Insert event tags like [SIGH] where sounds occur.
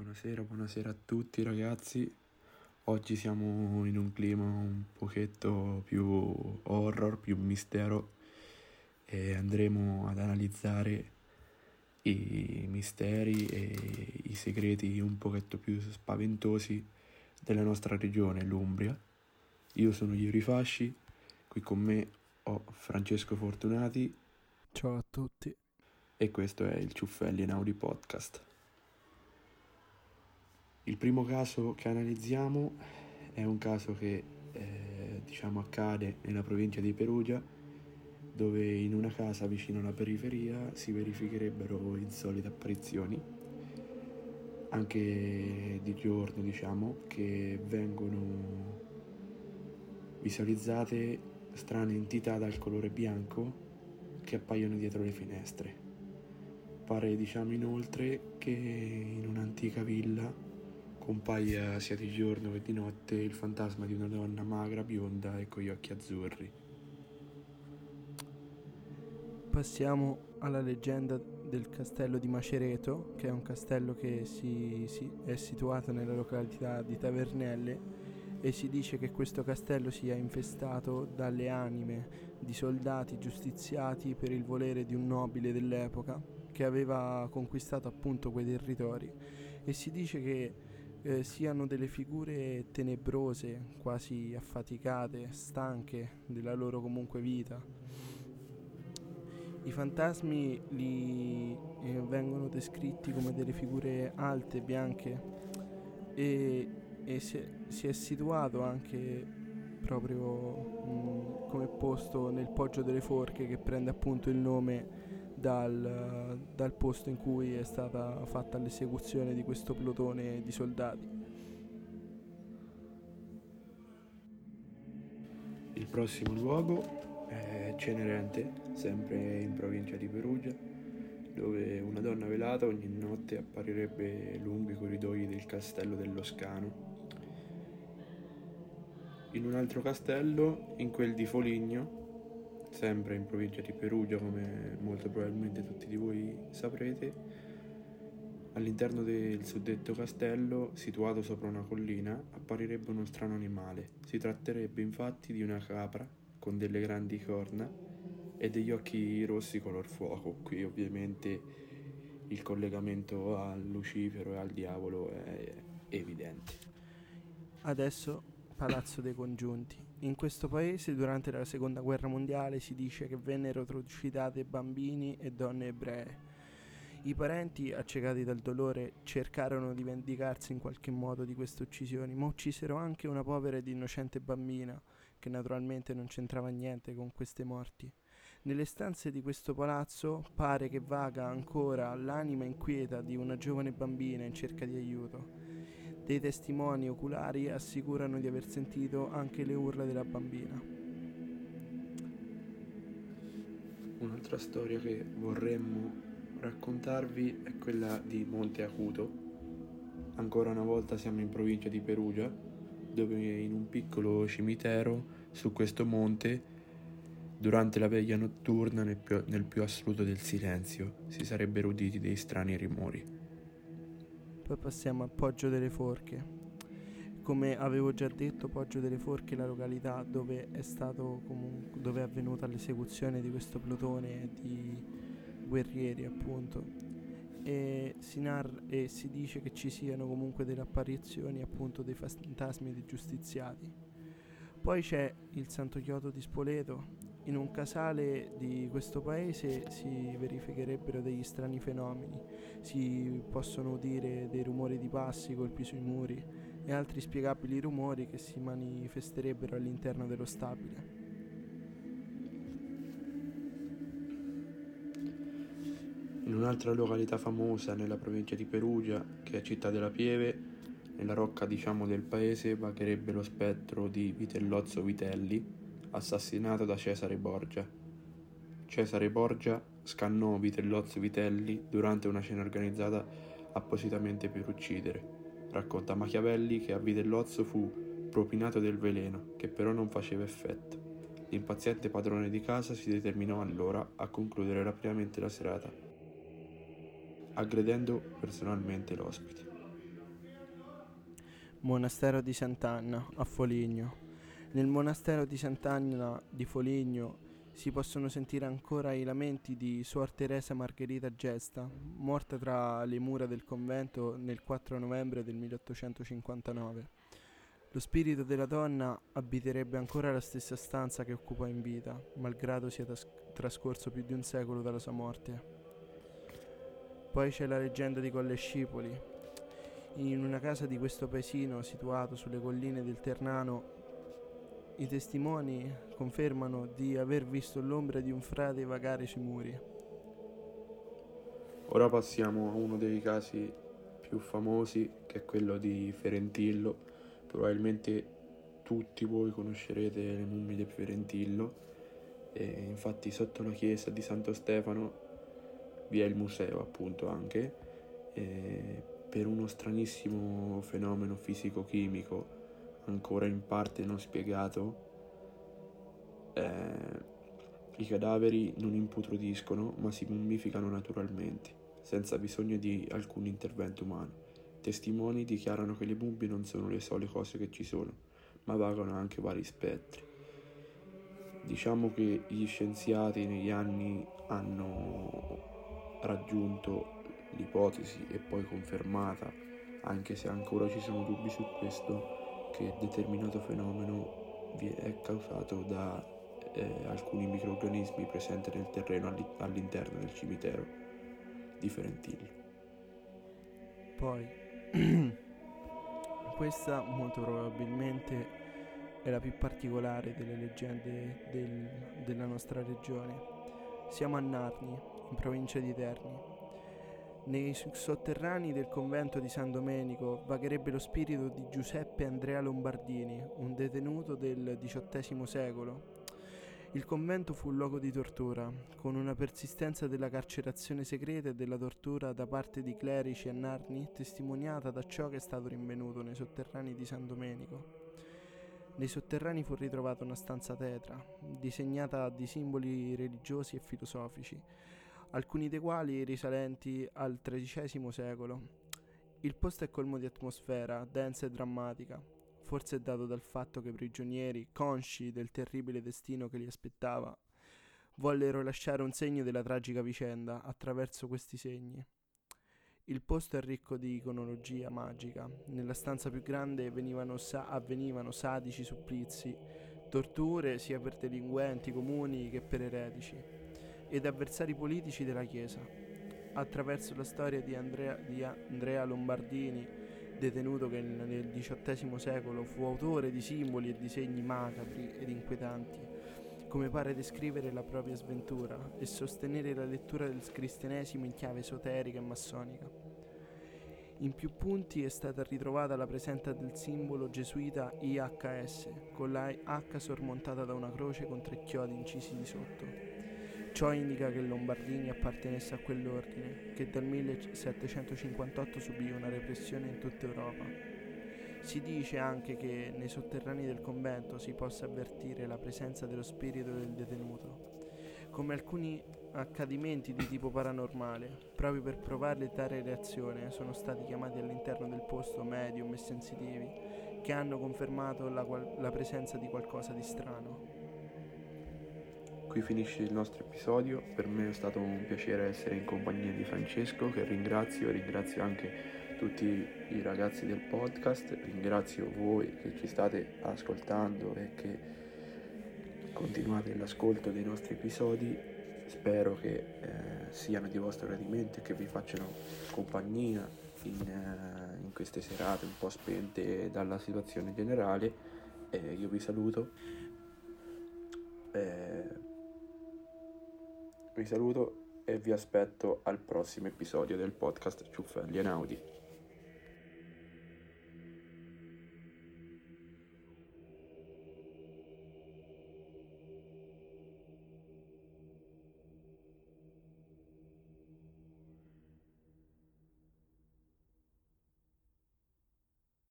Buonasera, buonasera a tutti ragazzi. Oggi siamo in un clima un pochetto più horror, più mistero e andremo ad analizzare i misteri e i segreti un pochetto più spaventosi della nostra regione, l'Umbria. Io sono Iuri Fasci, qui con me ho Francesco Fortunati. Ciao a tutti. E questo è il Ciuffelli in Audi Podcast. Il primo caso che analizziamo è un caso che eh, diciamo accade nella provincia di Perugia dove in una casa vicino alla periferia si verificherebbero insolite apparizioni anche di giorno diciamo che vengono visualizzate strane entità dal colore bianco che appaiono dietro le finestre. Pare diciamo inoltre che in un'antica villa compaia sia di giorno che di notte il fantasma di una donna magra, bionda e con gli occhi azzurri. Passiamo alla leggenda del castello di Macereto, che è un castello che si, si, è situato nella località di Tavernelle e si dice che questo castello sia infestato dalle anime di soldati giustiziati per il volere di un nobile dell'epoca che aveva conquistato appunto quei territori e si dice che eh, siano delle figure tenebrose, quasi affaticate, stanche della loro comunque vita. I fantasmi li, eh, vengono descritti come delle figure alte, bianche e, e si, è, si, è, situato anche proprio mh, mm, come posto nel Poggio delle Forche che prende appunto il nome dal, dal posto in cui è stata fatta l'esecuzione di questo plotone di soldati. Il prossimo luogo è Cenerente, sempre in provincia di Perugia, dove una donna velata ogni notte apparirebbe lunghi corridoi del castello dello Scano. In un altro castello, in quel di Foligno, sempre in provincia di Perugia, come molto probabilmente tutti di voi saprete, all'interno del suddetto castello, situato sopra una collina, apparirebbe uno strano animale. Si tratterebbe infatti di una capra con delle grandi corna e degli occhi rossi color fuoco. Qui ovviamente il collegamento al Lucifero e al diavolo è evidente. Adesso Palazzo dei Congiunti. In questo paese durante la seconda guerra mondiale si dice che vennero trucidate bambini e donne ebree. I parenti, accecati dal dolore, cercarono di vendicarsi in qualche modo di queste uccisioni, ma uccisero anche una povera ed innocente bambina, che naturalmente non c'entrava niente con queste morti. Nelle stanze di questo palazzo pare che vaga ancora l'anima inquieta di una giovane bambina in cerca di aiuto. Dei testimoni oculari assicurano di aver sentito anche le urla della bambina. Un'altra storia che vorremmo raccontarvi è quella di Monte Acuto. Ancora una volta siamo in provincia di Perugia, dove in un piccolo cimitero su questo monte, durante la veglia notturna, nel più, nel più assoluto del silenzio, si sarebbero uditi dei strani rumori. Poi passiamo a Poggio delle Forche. Come avevo già detto, Poggio delle Forche è la località dove è, comunque, dove è avvenuta l'esecuzione di questo plotone di guerrieri, appunto. E si, narra, e si dice che ci siano comunque delle apparizioni appunto dei fantasmi dei giustiziati. Poi c'è il Santo Chiodo di Spoleto, in un casale di questo paese si verificherebbero degli strani fenomeni, si possono udire dei rumori di passi, colpi sui muri e altri spiegabili rumori che si manifesterebbero all'interno dello stabile. In un'altra località famosa nella provincia di Perugia, che è Città della Pieve, nella rocca diciamo del paese vagherebbe lo spettro di Vitellozzo Vitelli, assassinato da Cesare Borgia. Cesare Borgia scannò Vitellozzo Vitelli durante una cena organizzata appositamente per uccidere. Racconta Machiavelli che a Vitellozzo fu propinato del veleno, che però non faceva effetto. L'impaziente padrone di casa si determinò allora a concludere rapidamente la serata, aggredendo personalmente l'ospite. Monastero di Sant'Anna a Foligno. Nel monastero di Sant'Anna di Foligno si possono sentire ancora i lamenti di Suor Teresa Margherita Gesta, morta tra le mura del convento nel 4 novembre del 1859. Lo spirito della donna abiterebbe ancora la stessa stanza che occupò in vita, malgrado sia tas- trascorso più di un secolo dalla sua morte. Poi c'è la leggenda di Colle Scipoli. In una casa di questo paesino situato sulle colline del Ternano i testimoni confermano di aver visto l'ombra di un frate vagare sui muri. Ora passiamo a uno dei casi più famosi, che è quello di Ferentillo. Probabilmente tutti voi conoscerete le mummie di Ferentillo. E infatti sotto la chiesa di Santo Stefano vi è il museo appunto anche. Per uno stranissimo fenomeno fisico-chimico ancora in parte non spiegato, eh, i cadaveri non imputrodiscono ma si mummificano naturalmente, senza bisogno di alcun intervento umano. Testimoni dichiarano che le mummie non sono le sole cose che ci sono, ma vagano anche vari spettri. Diciamo che gli scienziati negli anni hanno raggiunto l'ipotesi e poi confermata, anche se ancora ci sono dubbi su questo, che determinato fenomeno è causato da eh, alcuni microorganismi presenti nel terreno all'interno del cimitero di Ferentillo. Poi, [CLEARS THROAT] questa molto probabilmente è la più particolare delle leggende del, della nostra regione. Siamo a Narni, in provincia di Terni, nei sotterranei del convento di San Domenico vagherebbe lo spirito di Giuseppe Andrea Lombardini, un detenuto del XVIII secolo. Il convento fu un luogo di tortura, con una persistenza della carcerazione segreta e della tortura da parte di clerici a Narni testimoniata da ciò che è stato rinvenuto nei sotterranei di San Domenico. Nei sotterranei fu ritrovata una stanza tetra, disegnata di simboli religiosi e filosofici, alcuni dei quali risalenti al XIII secolo. Il posto è colmo di atmosfera, densa e drammatica, forse dato dal fatto che i prigionieri, consci del terribile destino che li aspettava, vollero lasciare un segno della tragica vicenda attraverso questi segni. Il posto è ricco di iconologia magica. Nella stanza più grande sa- avvenivano sadici supplizi, torture sia per delinquenti comuni che per eretici ed avversari politici della Chiesa. Attraverso la storia di Andrea, di Andrea Lombardini, detenuto che nel XVIII secolo fu autore di simboli e disegni macabri ed inquietanti, come pare descrivere la propria sventura e sostenere la lettura del cristianesimo in chiave esoterica e massonica. In più punti è stata ritrovata la presenza del simbolo gesuita IHS, con la H sormontata da una croce con tre chiodi incisi di sotto. Ciò indica che Lombardini appartenesse a quell'ordine, che dal 1758 subì una repressione in tutta Europa. Si dice anche che nei sotterranei del convento si possa avvertire la presenza dello spirito del detenuto. Come alcuni accadimenti di tipo paranormale, proprio per provare tale reazione, sono stati chiamati all'interno del posto medium e sensitivi che hanno confermato la, qual- la presenza di qualcosa di strano. Qui finisce il nostro episodio, per me è stato un piacere essere in compagnia di Francesco che ringrazio ringrazio anche tutti i ragazzi del podcast, ringrazio voi che ci state ascoltando e che continuate l'ascolto dei nostri episodi, spero che eh, siano di vostro gradimento e che vi facciano compagnia in, eh, in queste serate un po' spente dalla situazione generale. Eh, io vi saluto. Eh, vi saluto e vi aspetto al prossimo episodio del podcast Ciuffelli e Naudi.